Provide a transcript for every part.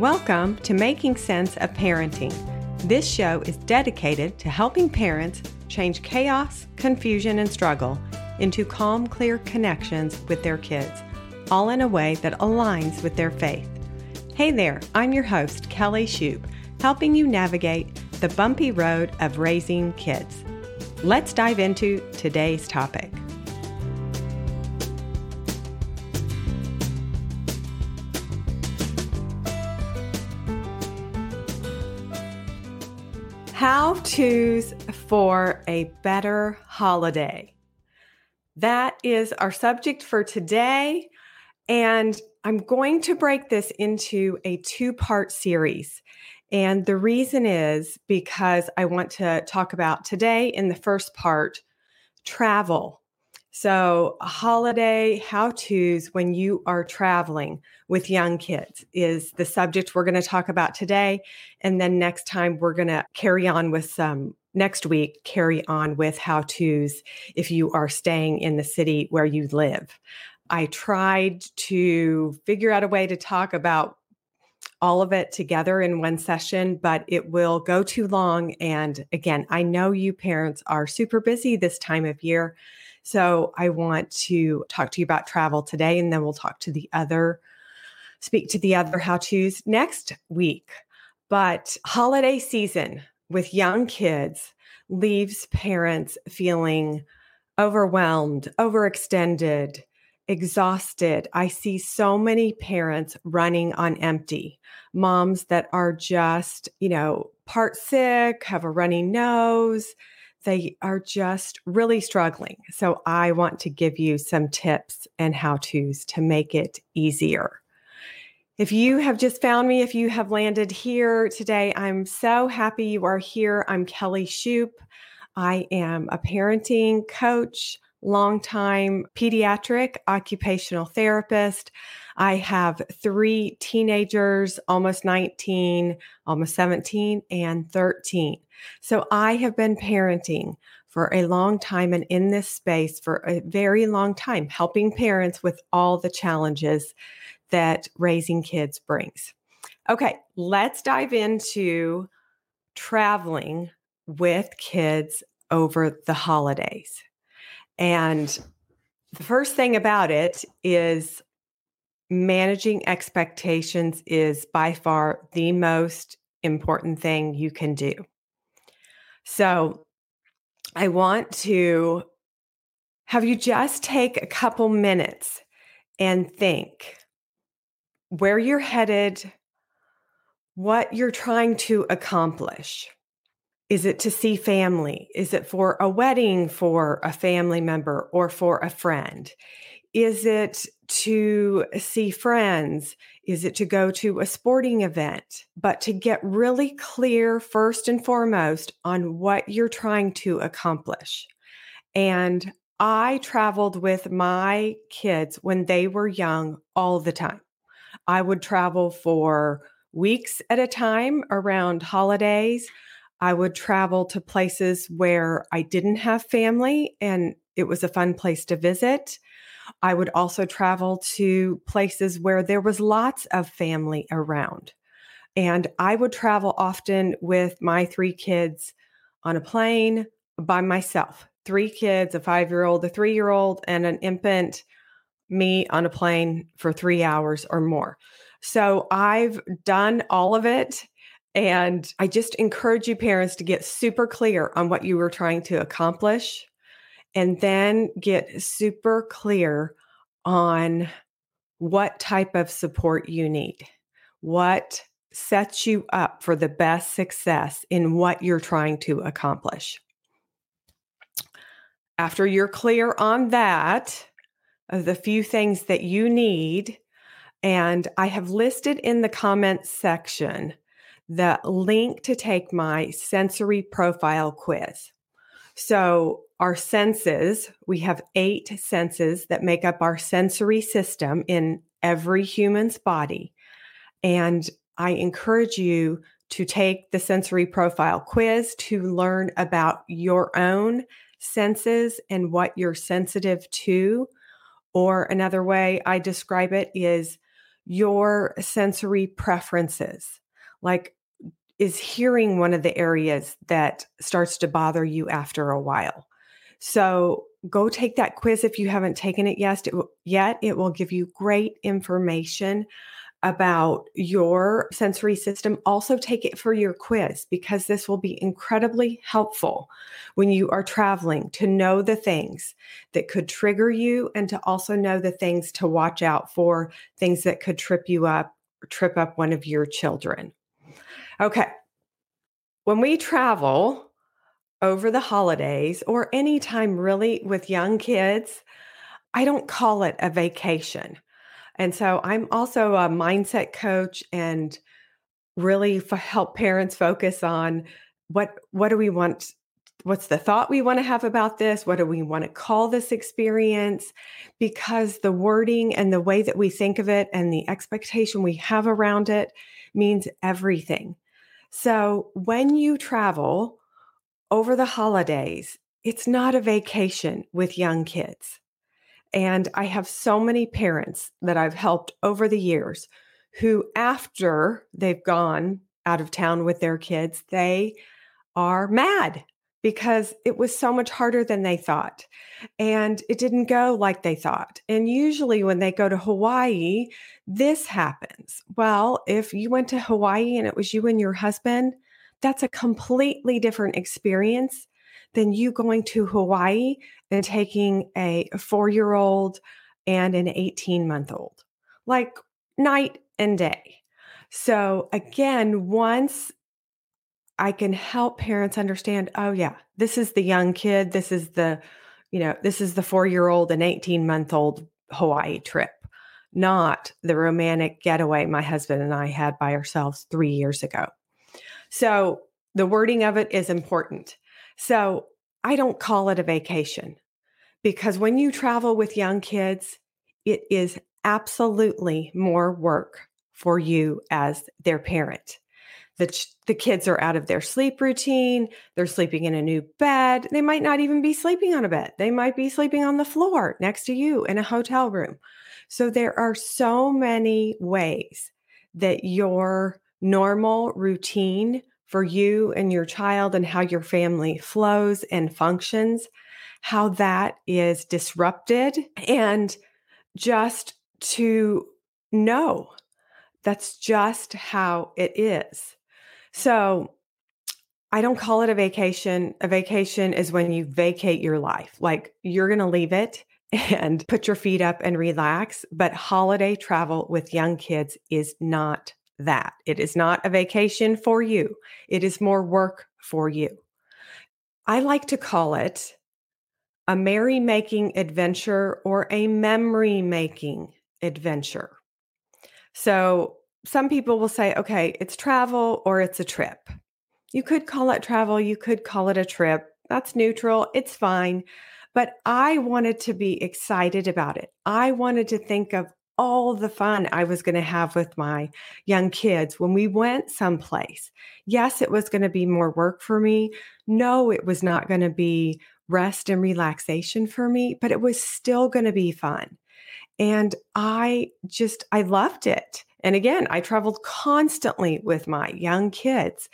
Welcome to Making Sense of Parenting. This show is dedicated to helping parents change chaos, confusion, and struggle into calm, clear connections with their kids, all in a way that aligns with their faith. Hey there, I'm your host, Kelly Shoup, helping you navigate the bumpy road of raising kids. Let's dive into today's topic. How to's for a better holiday. That is our subject for today. And I'm going to break this into a two part series. And the reason is because I want to talk about today in the first part travel so, holiday how to's when you are traveling with young kids is the subject we're going to talk about today. And then next time, we're going to carry on with some, next week, carry on with how to's if you are staying in the city where you live. I tried to figure out a way to talk about all of it together in one session, but it will go too long. And again, I know you parents are super busy this time of year. So I want to talk to you about travel today, and then we'll talk to the other, speak to the other how to's next week. But holiday season with young kids leaves parents feeling overwhelmed, overextended, exhausted. I see so many parents running on empty, moms that are just, you know, part sick, have a runny nose, they are just really struggling. So I want to give you some tips and how to's to make it easier. If you have just found me, if you have landed here today, I'm so happy you are here. I'm Kelly Shoup. I am a parenting coach, longtime pediatric occupational therapist. I have three teenagers, almost 19, almost 17, and 13. So I have been parenting for a long time and in this space for a very long time, helping parents with all the challenges that raising kids brings. Okay, let's dive into traveling with kids over the holidays. And the first thing about it is managing expectations is by far the most important thing you can do. So I want to have you just take a couple minutes and think where you're headed, what you're trying to accomplish. Is it to see family? Is it for a wedding for a family member or for a friend? Is it to see friends? Is it to go to a sporting event? But to get really clear, first and foremost, on what you're trying to accomplish. And I traveled with my kids when they were young all the time. I would travel for weeks at a time around holidays. I would travel to places where I didn't have family and it was a fun place to visit. I would also travel to places where there was lots of family around. And I would travel often with my three kids on a plane by myself three kids, a five year old, a three year old, and an infant, me on a plane for three hours or more. So I've done all of it. And I just encourage you, parents, to get super clear on what you were trying to accomplish and then get super clear on what type of support you need, what sets you up for the best success in what you're trying to accomplish. After you're clear on that, of the few things that you need, and I have listed in the comments section the link to take my sensory profile quiz. So, our senses, we have eight senses that make up our sensory system in every human's body. And I encourage you to take the sensory profile quiz to learn about your own senses and what you're sensitive to. Or another way I describe it is your sensory preferences. Like, is hearing one of the areas that starts to bother you after a while? So, go take that quiz if you haven't taken it yet. It will, give you great information about your sensory system, also take it for your quiz because this will be incredibly helpful when you are traveling to know the things that could trigger you and to also know the things to watch out for, things that could trip you up trip up one of your children. Okay. When we travel over the holidays or anytime really with young kids, I don't call it a vacation. And so I'm also a mindset coach and really f- help parents focus on what what do we want what's the thought we want to have about this? What do we want to call this experience? Because the wording and the way that we think of it and the expectation we have around it means everything. So when you travel over the holidays it's not a vacation with young kids and I have so many parents that I've helped over the years who, after they've gone out of town with their kids, they are mad because it was so much harder than they thought. And it didn't go like they thought. And usually, when they go to Hawaii, this happens. Well, if you went to Hawaii and it was you and your husband, that's a completely different experience than you going to Hawaii and taking a four year old and an 18 month old, like night and day. So, again, once I can help parents understand, oh, yeah, this is the young kid, this is the, you know, this is the four year old and 18 month old Hawaii trip, not the romantic getaway my husband and I had by ourselves three years ago. So, the wording of it is important. So I don't call it a vacation because when you travel with young kids, it is absolutely more work for you as their parent. The, the kids are out of their sleep routine. They're sleeping in a new bed. They might not even be sleeping on a bed. They might be sleeping on the floor next to you in a hotel room. So there are so many ways that your normal routine for you and your child and how your family flows and functions, how that is disrupted, and just to know that's just how it is. So, I don't call it a vacation. A vacation is when you vacate your life. Like you're going to leave it and put your feet up and relax. But holiday travel with young kids is not that. It is not a vacation for you, it is more work for you. I like to call it a merry making adventure or a memory making adventure. So, some people will say, okay, it's travel or it's a trip. You could call it travel, you could call it a trip. That's neutral, it's fine. But I wanted to be excited about it. I wanted to think of all the fun I was going to have with my young kids when we went someplace. Yes, it was going to be more work for me. No, it was not going to be rest and relaxation for me, but it was still going to be fun. And I just, I loved it. And again, I traveled constantly with my young kids.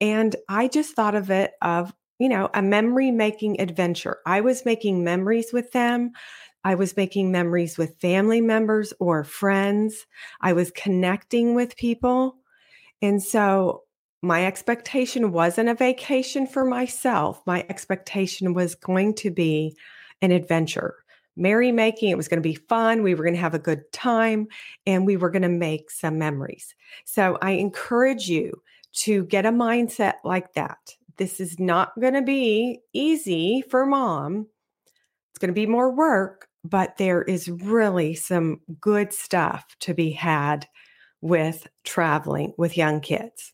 And I just thought of it of, you know, a memory making adventure. I was making memories with them I was making memories with family members or friends. I was connecting with people. And so my expectation wasn't a vacation for myself. My expectation was going to be an adventure. Merrymaking, it was going to be fun. We were going to have a good time and we were going to make some memories. So I encourage you to get a mindset like that. This is not going to be easy for mom. It's going to be more work, but there is really some good stuff to be had with traveling with young kids.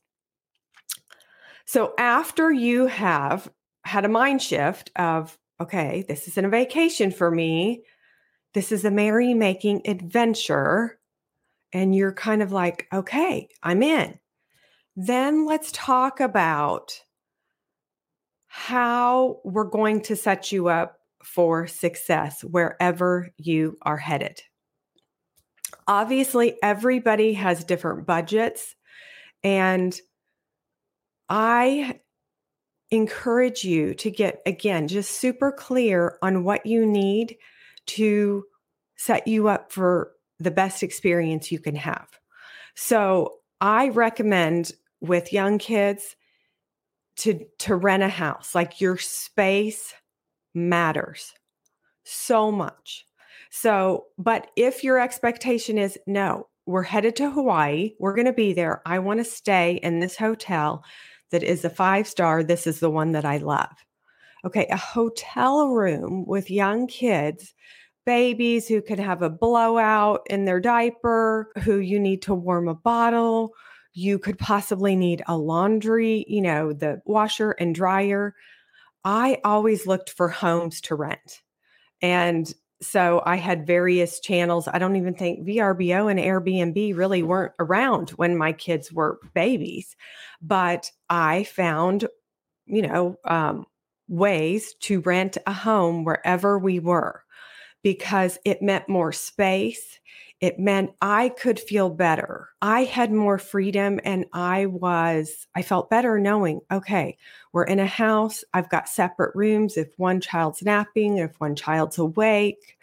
So, after you have had a mind shift of, okay, this isn't a vacation for me, this is a merry making adventure, and you're kind of like, okay, I'm in. Then let's talk about how we're going to set you up for success wherever you are headed. Obviously, everybody has different budgets. And I encourage you to get, again, just super clear on what you need to set you up for the best experience you can have. So I recommend with young kids to to rent a house. Like your space matters so much. So, but if your expectation is no, we're headed to Hawaii, we're going to be there. I want to stay in this hotel that is a five star. This is the one that I love. Okay, a hotel room with young kids babies who could have a blowout in their diaper, who you need to warm a bottle. You could possibly need a laundry, you know, the washer and dryer. I always looked for homes to rent. And so I had various channels. I don't even think VRBO and Airbnb really weren't around when my kids were babies, but I found, you know, um, ways to rent a home wherever we were because it meant more space. It meant I could feel better. I had more freedom and I was, I felt better knowing, okay, we're in a house. I've got separate rooms. If one child's napping, if one child's awake,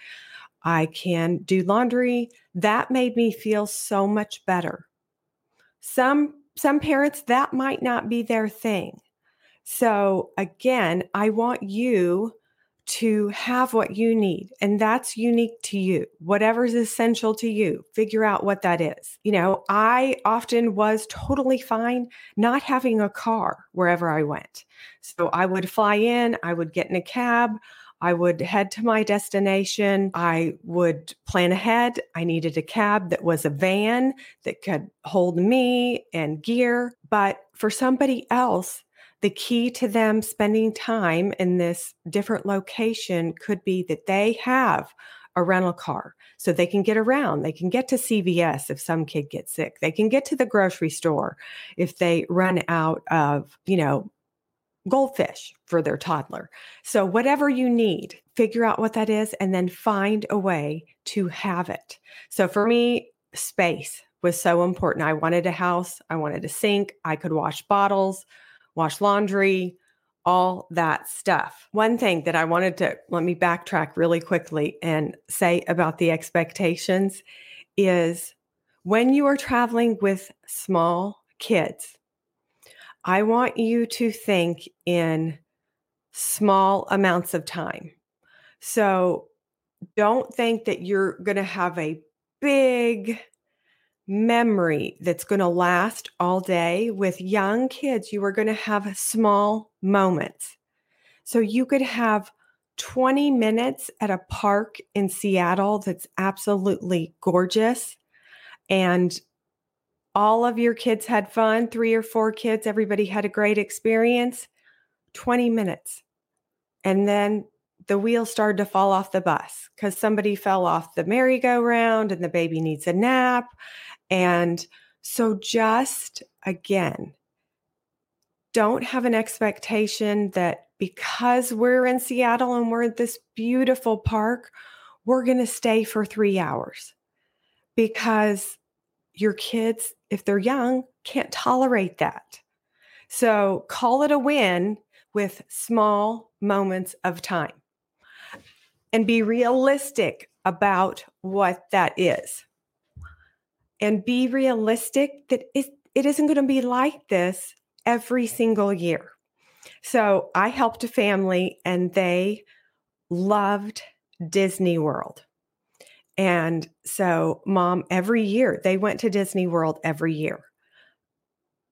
I can do laundry. That made me feel so much better. Some some parents that might not be their thing. So again, I want you to have what you need. And that's unique to you. Whatever's essential to you, figure out what that is. You know, I often was totally fine not having a car wherever I went. So I would fly in, I would get in a cab. I would head to my destination. I would plan ahead. I needed a cab that was a van that could hold me and gear. But for somebody else, the key to them spending time in this different location could be that they have a rental car so they can get around. They can get to CVS if some kid gets sick. They can get to the grocery store if they run out of, you know, goldfish for their toddler. So, whatever you need, figure out what that is and then find a way to have it. So, for me, space was so important. I wanted a house, I wanted a sink, I could wash bottles wash laundry, all that stuff. One thing that I wanted to let me backtrack really quickly and say about the expectations is when you are traveling with small kids, I want you to think in small amounts of time. So don't think that you're going to have a big memory that's going to last all day. With young kids, you are going to have small moments. So you could have 20 minutes at a park in Seattle that's absolutely gorgeous. And all of your kids had fun, three or four kids, everybody had a great experience. 20 minutes. And then the wheels started to fall off the bus because somebody fell off the merry-go-round and the baby needs a nap. And so, just again, don't have an expectation that because we're in Seattle and we're at this beautiful park, we're going to stay for three hours. Because your kids, if they're young, can't tolerate that. So, call it a win with small moments of time and be realistic about what that is and be realistic that it, it isn't going to be like this every single year. So I helped a family and they loved Disney World. And so, mom, every year they went to Disney World every year.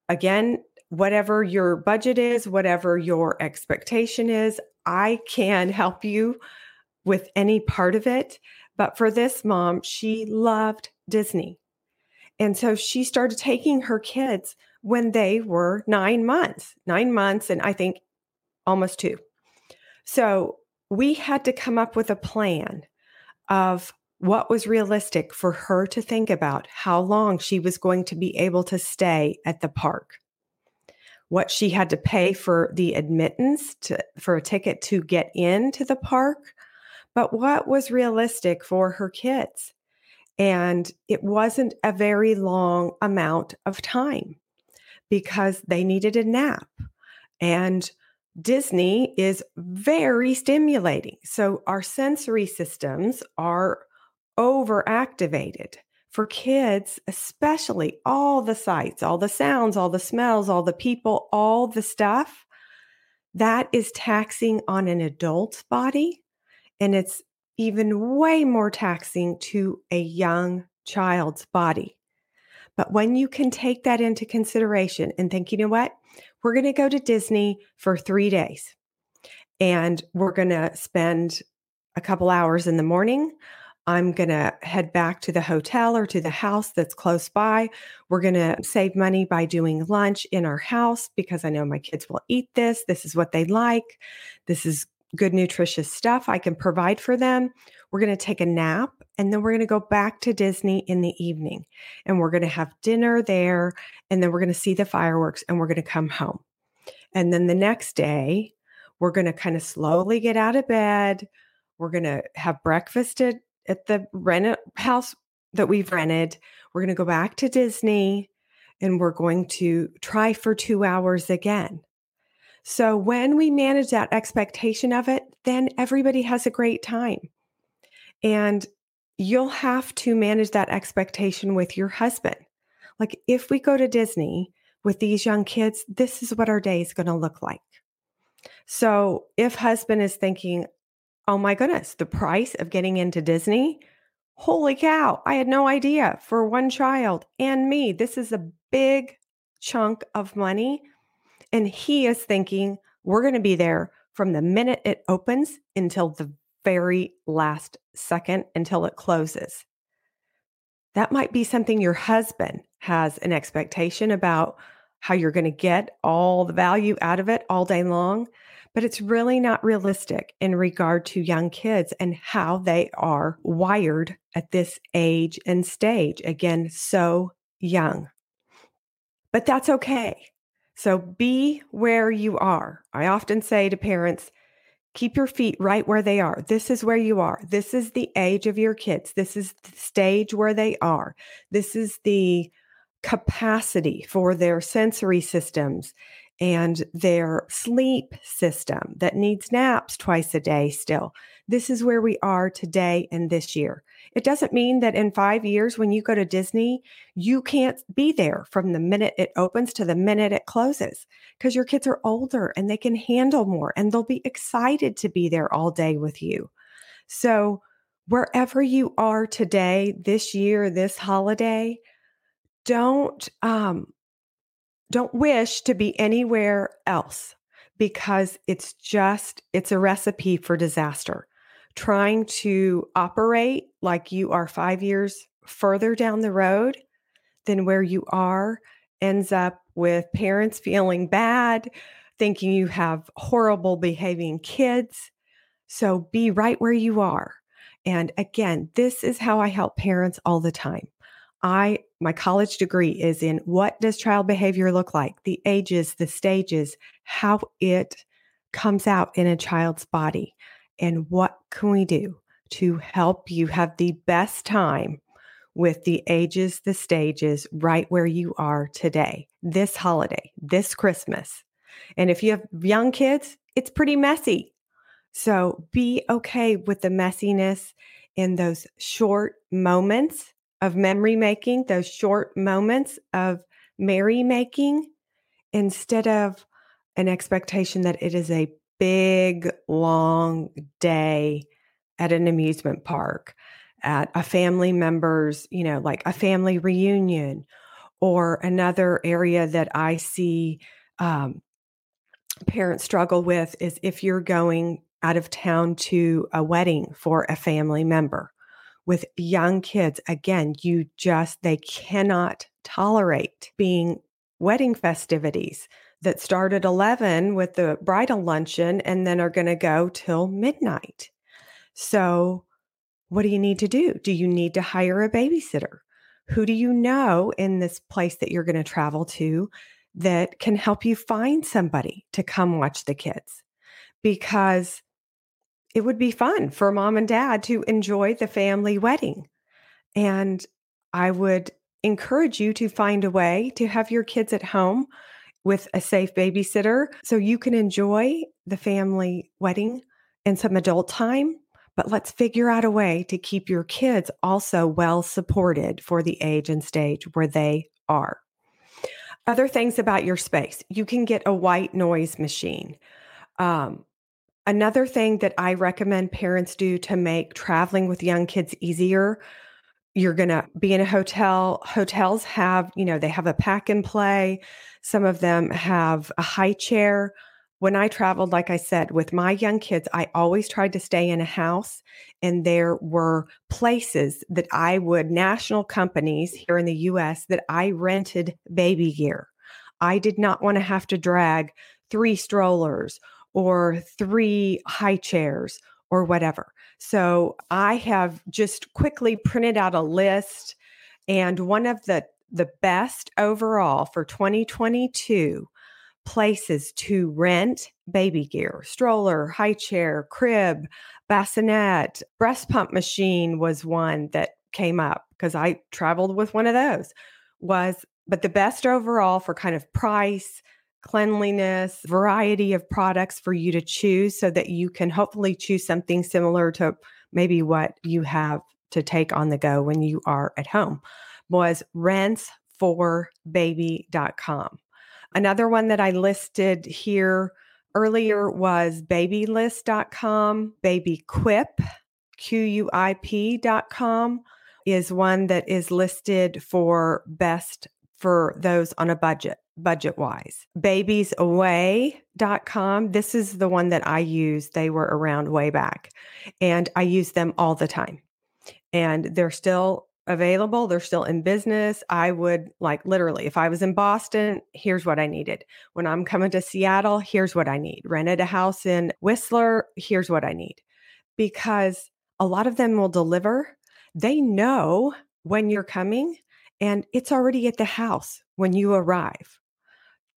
Again, whatever your budget is, whatever your expectation is, I can help you with any part of it. But for this mom, she loved Disney. And so she started taking her kids when they were nine months, nine months, and I think almost two. So we had to come up with a plan of what was realistic for her to think about, how long she was going to be able to stay at the park, what she had to pay for the admittance to, for a ticket to get into the park, but what was realistic for her kids. And it wasn't a very long amount of time because they needed a nap. And Disney is very stimulating. So our sensory systems are overactivated. For kids, especially all the sights, all the sounds, all the smells, all the people, all the stuff, that is taxing on an adult's body. And it's even way more taxing to a young child's body. But when you can take that into consideration and think, you know what? We're going to go to Disney for three days and we're going to spend a couple hours in the morning. I'm going to head back to the hotel or to the house that's close by. We're going to save money by doing lunch in our house because I know my kids will eat this. This is what they like. This is good, nutritious stuff I can provide for them. We're going to take a nap and then we're going to go back to Disney in the evening and we're going to have dinner there. And then we're going to see the fireworks and we're going to come home. And then the next day, we're going to kind of slowly get out of bed. We're going to have breakfast at, at the rent house that we've rented. We're going to go back to Disney and we're going to try for two hours again. So when we manage that expectation of it, then everybody has a great time. And you'll have to manage that expectation with your husband. Like if we go to Disney with these young kids, this is what our day is going to look like. So if husband is thinking, oh my goodness, the price of getting into Disney, holy cow, I had no idea for one child and me. This is a big chunk of money. And he is thinking, we're going to be there from the minute it opens until the very last second until it closes. That might be something your husband has an expectation about how you're going to get all the value out of it all day long, but it's really not realistic in regard to young kids and how they are wired at this age and stage. Again, so young. But that's okay. So be where you are. I often say to parents, Keep your feet right where they are. This is where you are. This is the age of your kids. This is the stage where they are. This is the capacity for their sensory systems and their sleep system that needs naps twice a day still. This is where we are today and this year. It doesn't mean that in five years, when you go to Disney, you can't be there from the minute it opens to the minute it closes because your kids are older and they can handle more and they'll be excited to be there all day with you. So, wherever you are today, this year, this holiday, don't um, don't wish to be anywhere else because it's just it's a recipe for disaster trying to operate like you are five years further down the road than where you are ends up with parents feeling bad, thinking you have horrible behaving kids. So be right where you are. And again, this is how I help parents all the time. I my college degree is in what does child behavior look like? The ages, the stages, how it comes out in a child's body and what can we do to help you have the best time with the ages, the stages right where you are today, this holiday, this Christmas. And if you have young kids, it's pretty messy. So be okay with the messiness in those short moments of memory making, those short moments of merry making, instead of an expectation that it is a big, long day at an amusement park, at a family member's, you know, like a family reunion, or another area that I see um, parents struggle with is if you're going out of town to a wedding for a family member with young kids. Again, you just, they cannot tolerate being wedding festivities that start at 11 with the bridal luncheon and then are going to go till midnight. So, what do you need to do? Do you need to hire a babysitter? Who do you know in this place that you're going to travel to that can help you find somebody to come watch the kids? Because it would be fun for mom and dad to enjoy the family wedding. And I would encourage you to find a way to have your kids at home with a safe babysitter so you can enjoy the family wedding and some adult time. But let's figure out a way to keep your kids also well supported for the age and stage where they are. Other things about your space you can get a white noise machine. Um, another thing that I recommend parents do to make traveling with young kids easier you're going to be in a hotel. Hotels have, you know, they have a pack and play. Some of them have a high chair. When I traveled, like I said, with my young kids, I always tried to stay in a house, and there were places that I would, national companies here in the US, that I rented baby gear. I did not want to have to drag three strollers or three high chairs or whatever. So I have just quickly printed out a list and one of the the best overall for 2022 places to rent baby gear, stroller, high chair, crib, bassinet, breast pump machine was one that came up because I traveled with one of those. Was but the best overall for kind of price, cleanliness, variety of products for you to choose so that you can hopefully choose something similar to maybe what you have to take on the go when you are at home was rentsforbaby.com. Another one that I listed here earlier was babylist.com, babyquip, Q-U-I-P.com is one that is listed for best for those on a budget budget wise. Babiesaway.com. This is the one that I use. They were around way back and I use them all the time. And they're still available. They're still in business. I would like literally, if I was in Boston, here's what I needed. When I'm coming to Seattle, here's what I need. Rented a house in Whistler, here's what I need. Because a lot of them will deliver. They know when you're coming and it's already at the house when you arrive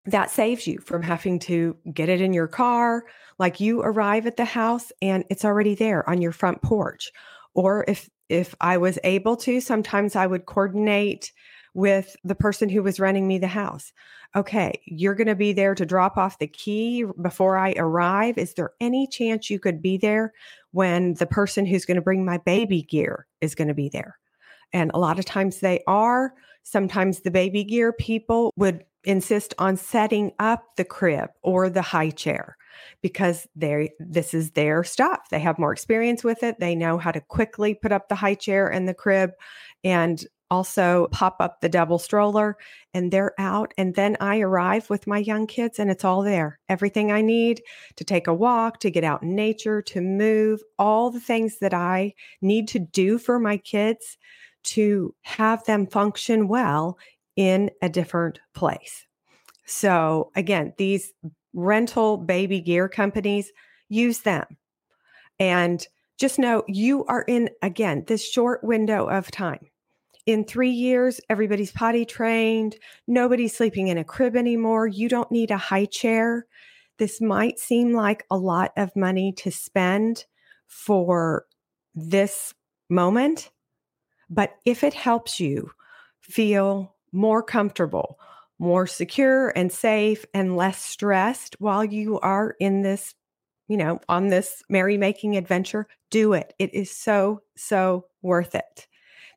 that saves you from having to get it in your car. Like you arrive at the house and it's already there on your front porch. Or if if I was able to, sometimes I would coordinate with the person who was renting me the house. Okay, you're going to be there to drop off the key before I arrive. Is there any chance you could be there when the person who's going to bring my baby gear is going to be there? And a lot of times they are. Sometimes the baby gear people would insist on setting up the crib or the high chair because they this is their stuff. They have more experience with it. They know how to quickly put up the high chair and the crib and also pop up the double stroller and they're out and then I arrive with my young kids and it's all there. Everything I need to take a walk, to get out in nature, to move, all the things that I need to do for my kids to have them function well in a different place. So, again, these rental baby gear companies use them. And just know you are in, again, this short window of time. In three years, everybody's potty trained. Nobody's sleeping in a crib anymore. You don't need a high chair. This might seem like a lot of money to spend for this moment, but if it helps you feel more comfortable, more secure and safe and less stressed while you are in this, you know, on this merrymaking adventure, do it. It is so, so worth it.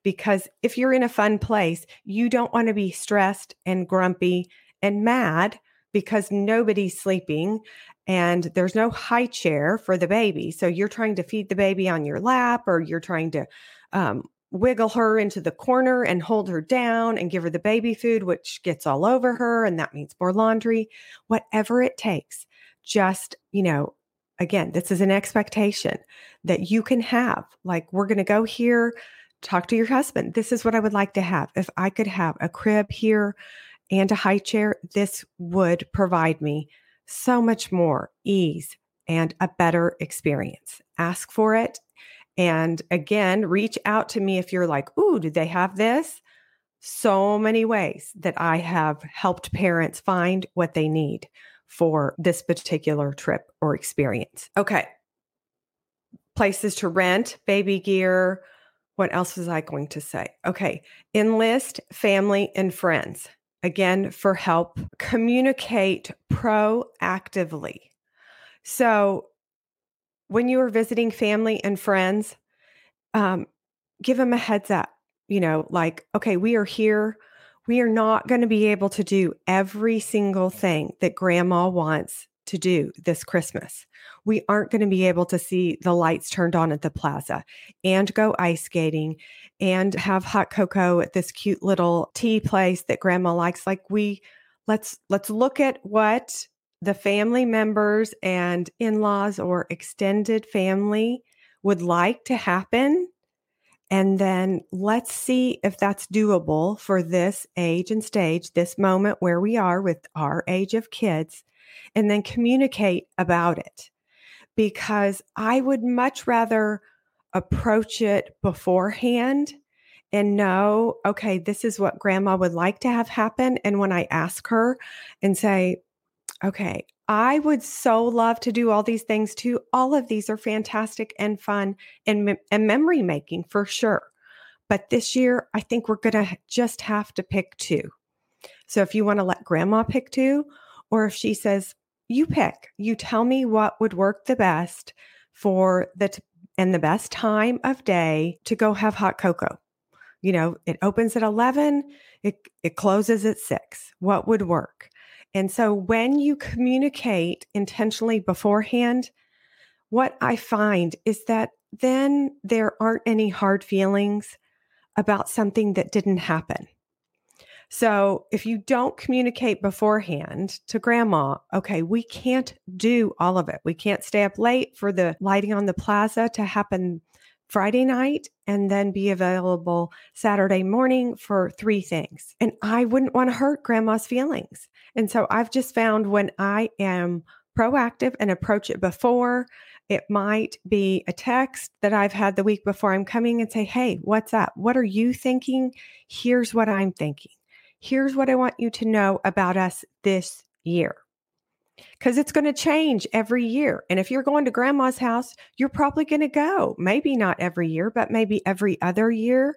Because if you're in a fun place, you don't want to be stressed and grumpy and mad because nobody's sleeping and there's no high chair for the baby. So you're trying to feed the baby on your lap or you're trying to um, wiggle her into the corner and hold her down and give her the baby food, which gets all over her. And that means more laundry, whatever it takes. Just, you know, again, this is an expectation that you can have. Like, we're going to go here, talk to your husband. This is what I would like to have. If I could have a crib here and a high chair, this would provide me so much more ease and a better experience. Ask for it and again, reach out to me if you're like, ooh, did they have this? So many ways that I have helped parents find what they need for this particular trip or experience. Okay. Places to rent baby gear, what else was I going to say? Okay, enlist family and friends. Again, for help, communicate proactively. So, when you are visiting family and friends, um, give them a heads up. You know, like, okay, we are here. We are not going to be able to do every single thing that grandma wants to do this Christmas. We aren't going to be able to see the lights turned on at the plaza and go ice skating and have hot cocoa at this cute little tea place that grandma likes. Like we let's let's look at what the family members and in-laws or extended family would like to happen and then let's see if that's doable for this age and stage, this moment where we are with our age of kids and then communicate about it. Because I would much rather approach it beforehand and know, okay, this is what grandma would like to have happen. And when I ask her and say, okay, I would so love to do all these things too. All of these are fantastic and fun and, and memory making for sure. But this year, I think we're going to just have to pick two. So if you want to let grandma pick two, or if she says, you pick. You tell me what would work the best for the t- and the best time of day to go have hot cocoa. You know, it opens at 11, it it closes at 6. What would work? And so when you communicate intentionally beforehand, what I find is that then there aren't any hard feelings about something that didn't happen. So if you don't communicate beforehand to grandma, okay, we can't do all of it. We can't stay up late for the lighting on the plaza to happen Friday night and then be available Saturday morning for three things. And I wouldn't want to hurt grandma's feelings. And so I've just found when I am proactive and approach it before, it might be a text that I've had the week before I'm coming and say, Hey, what's up? What are you thinking? Here's what I'm thinking here's what I want you to know about us this year. Because it's going to change every year. And if you're going to grandma's house, you're probably going to go, maybe not every year, but maybe every other year.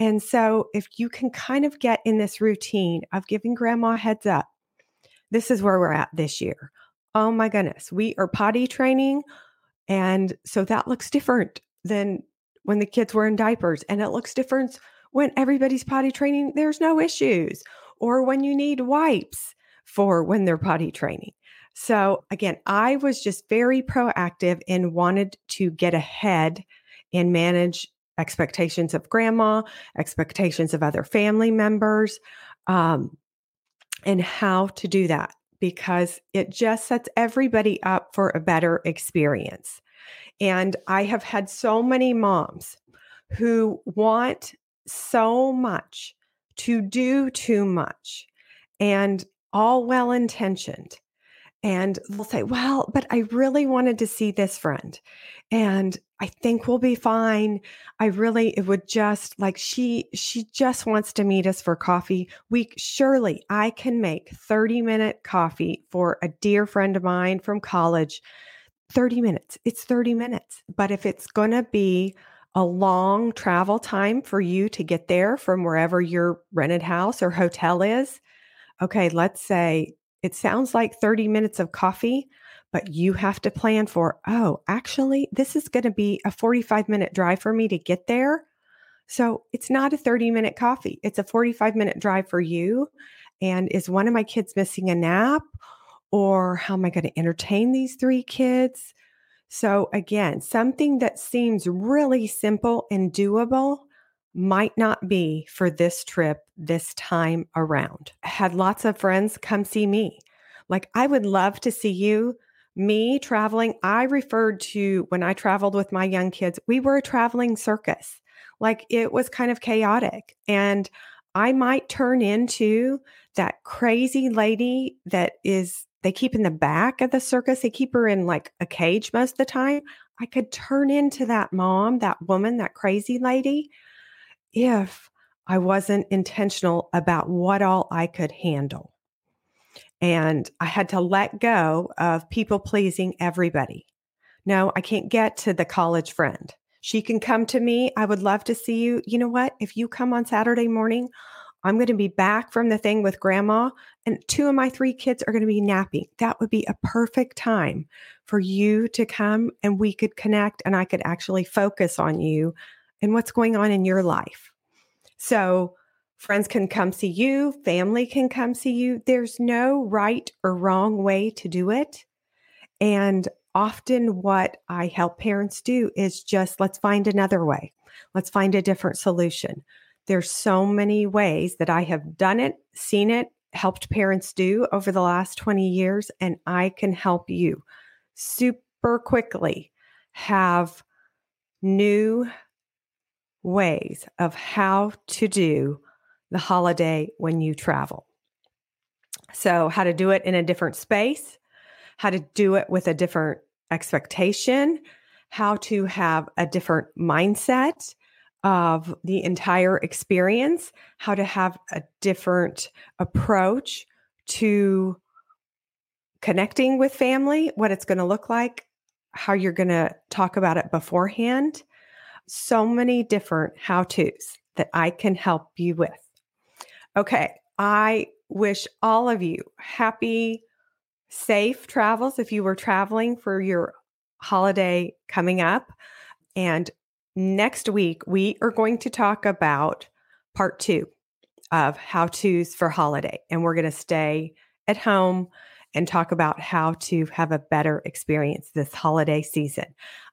And so if you can kind of get in this routine of giving grandma heads up, this is where we're at this year. Oh my goodness, we are potty training. And so that looks different than when the kids were in diapers. And it looks different when everybody's potty training, there's no issues, or when you need wipes for when they're potty training. So, again, I was just very proactive and wanted to get ahead and manage expectations of grandma, expectations of other family members, um, and how to do that because it just sets everybody up for a better experience. And I have had so many moms who want so much to do too much and all well intentioned. And they'll say, Well, but I really wanted to see this friend. And I think we'll be fine. I really, it would just like she, she just wants to meet us for coffee. We surely I can make 30 minute coffee for a dear friend of mine from college. 30 minutes. It's 30 minutes. But if it's going to be a long travel time for you to get there from wherever your rented house or hotel is. Okay, let's say it sounds like 30 minutes of coffee, but you have to plan for, oh, actually, this is going to be a 45 minute drive for me to get there. So it's not a 30 minute coffee, it's a 45 minute drive for you. And is one of my kids missing a nap? Or how am I going to entertain these three kids? So, again, something that seems really simple and doable might not be for this trip this time around. Had lots of friends come see me. Like, I would love to see you. Me traveling, I referred to when I traveled with my young kids, we were a traveling circus. Like, it was kind of chaotic. And I might turn into that crazy lady that is they keep in the back of the circus. They keep her in like a cage most of the time. I could turn into that mom, that woman, that crazy lady if I wasn't intentional about what all I could handle. And I had to let go of people pleasing everybody. No, I can't get to the college friend. She can come to me. I would love to see you. You know what? If you come on Saturday morning, I'm going to be back from the thing with grandma, and two of my three kids are going to be napping. That would be a perfect time for you to come and we could connect and I could actually focus on you and what's going on in your life. So, friends can come see you, family can come see you. There's no right or wrong way to do it. And often, what I help parents do is just let's find another way, let's find a different solution. There's so many ways that I have done it, seen it, helped parents do over the last 20 years, and I can help you super quickly have new ways of how to do the holiday when you travel. So, how to do it in a different space, how to do it with a different expectation, how to have a different mindset, of the entire experience, how to have a different approach to connecting with family, what it's going to look like, how you're going to talk about it beforehand. So many different how to's that I can help you with. Okay, I wish all of you happy, safe travels if you were traveling for your holiday coming up. And Next week, we are going to talk about part two of how to's for holiday. And we're going to stay at home and talk about how to have a better experience this holiday season.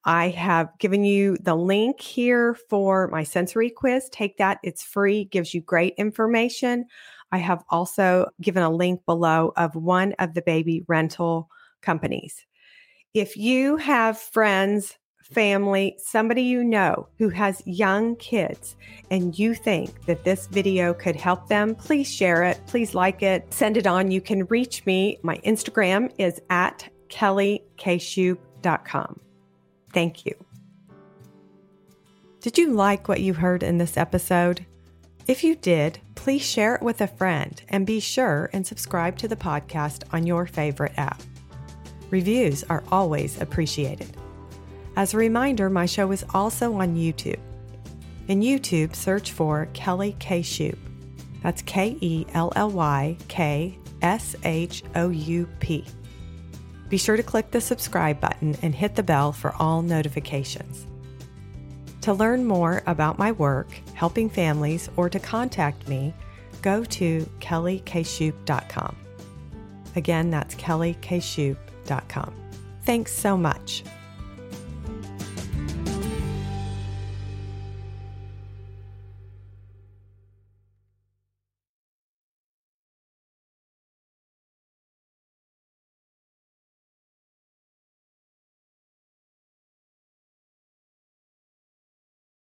I have given you the link here for my sensory quiz. Take that, it's free, gives you great information. I have also given a link below of one of the baby rental companies. If you have friends family, somebody you know who has young kids, and you think that this video could help them, please share it. Please like it. Send it on. You can reach me. My Instagram is at kellykshoup.com. Thank you. Did you like what you heard in this episode? If you did, please share it with a friend and be sure and subscribe to the podcast on your favorite app. Reviews are always appreciated. As a reminder, my show is also on YouTube. In YouTube, search for Kelly K. Shoup. That's K E L L Y K S H O U P. Be sure to click the subscribe button and hit the bell for all notifications. To learn more about my work, helping families, or to contact me, go to kellykshoup.com. Again, that's kellykshoup.com. Thanks so much.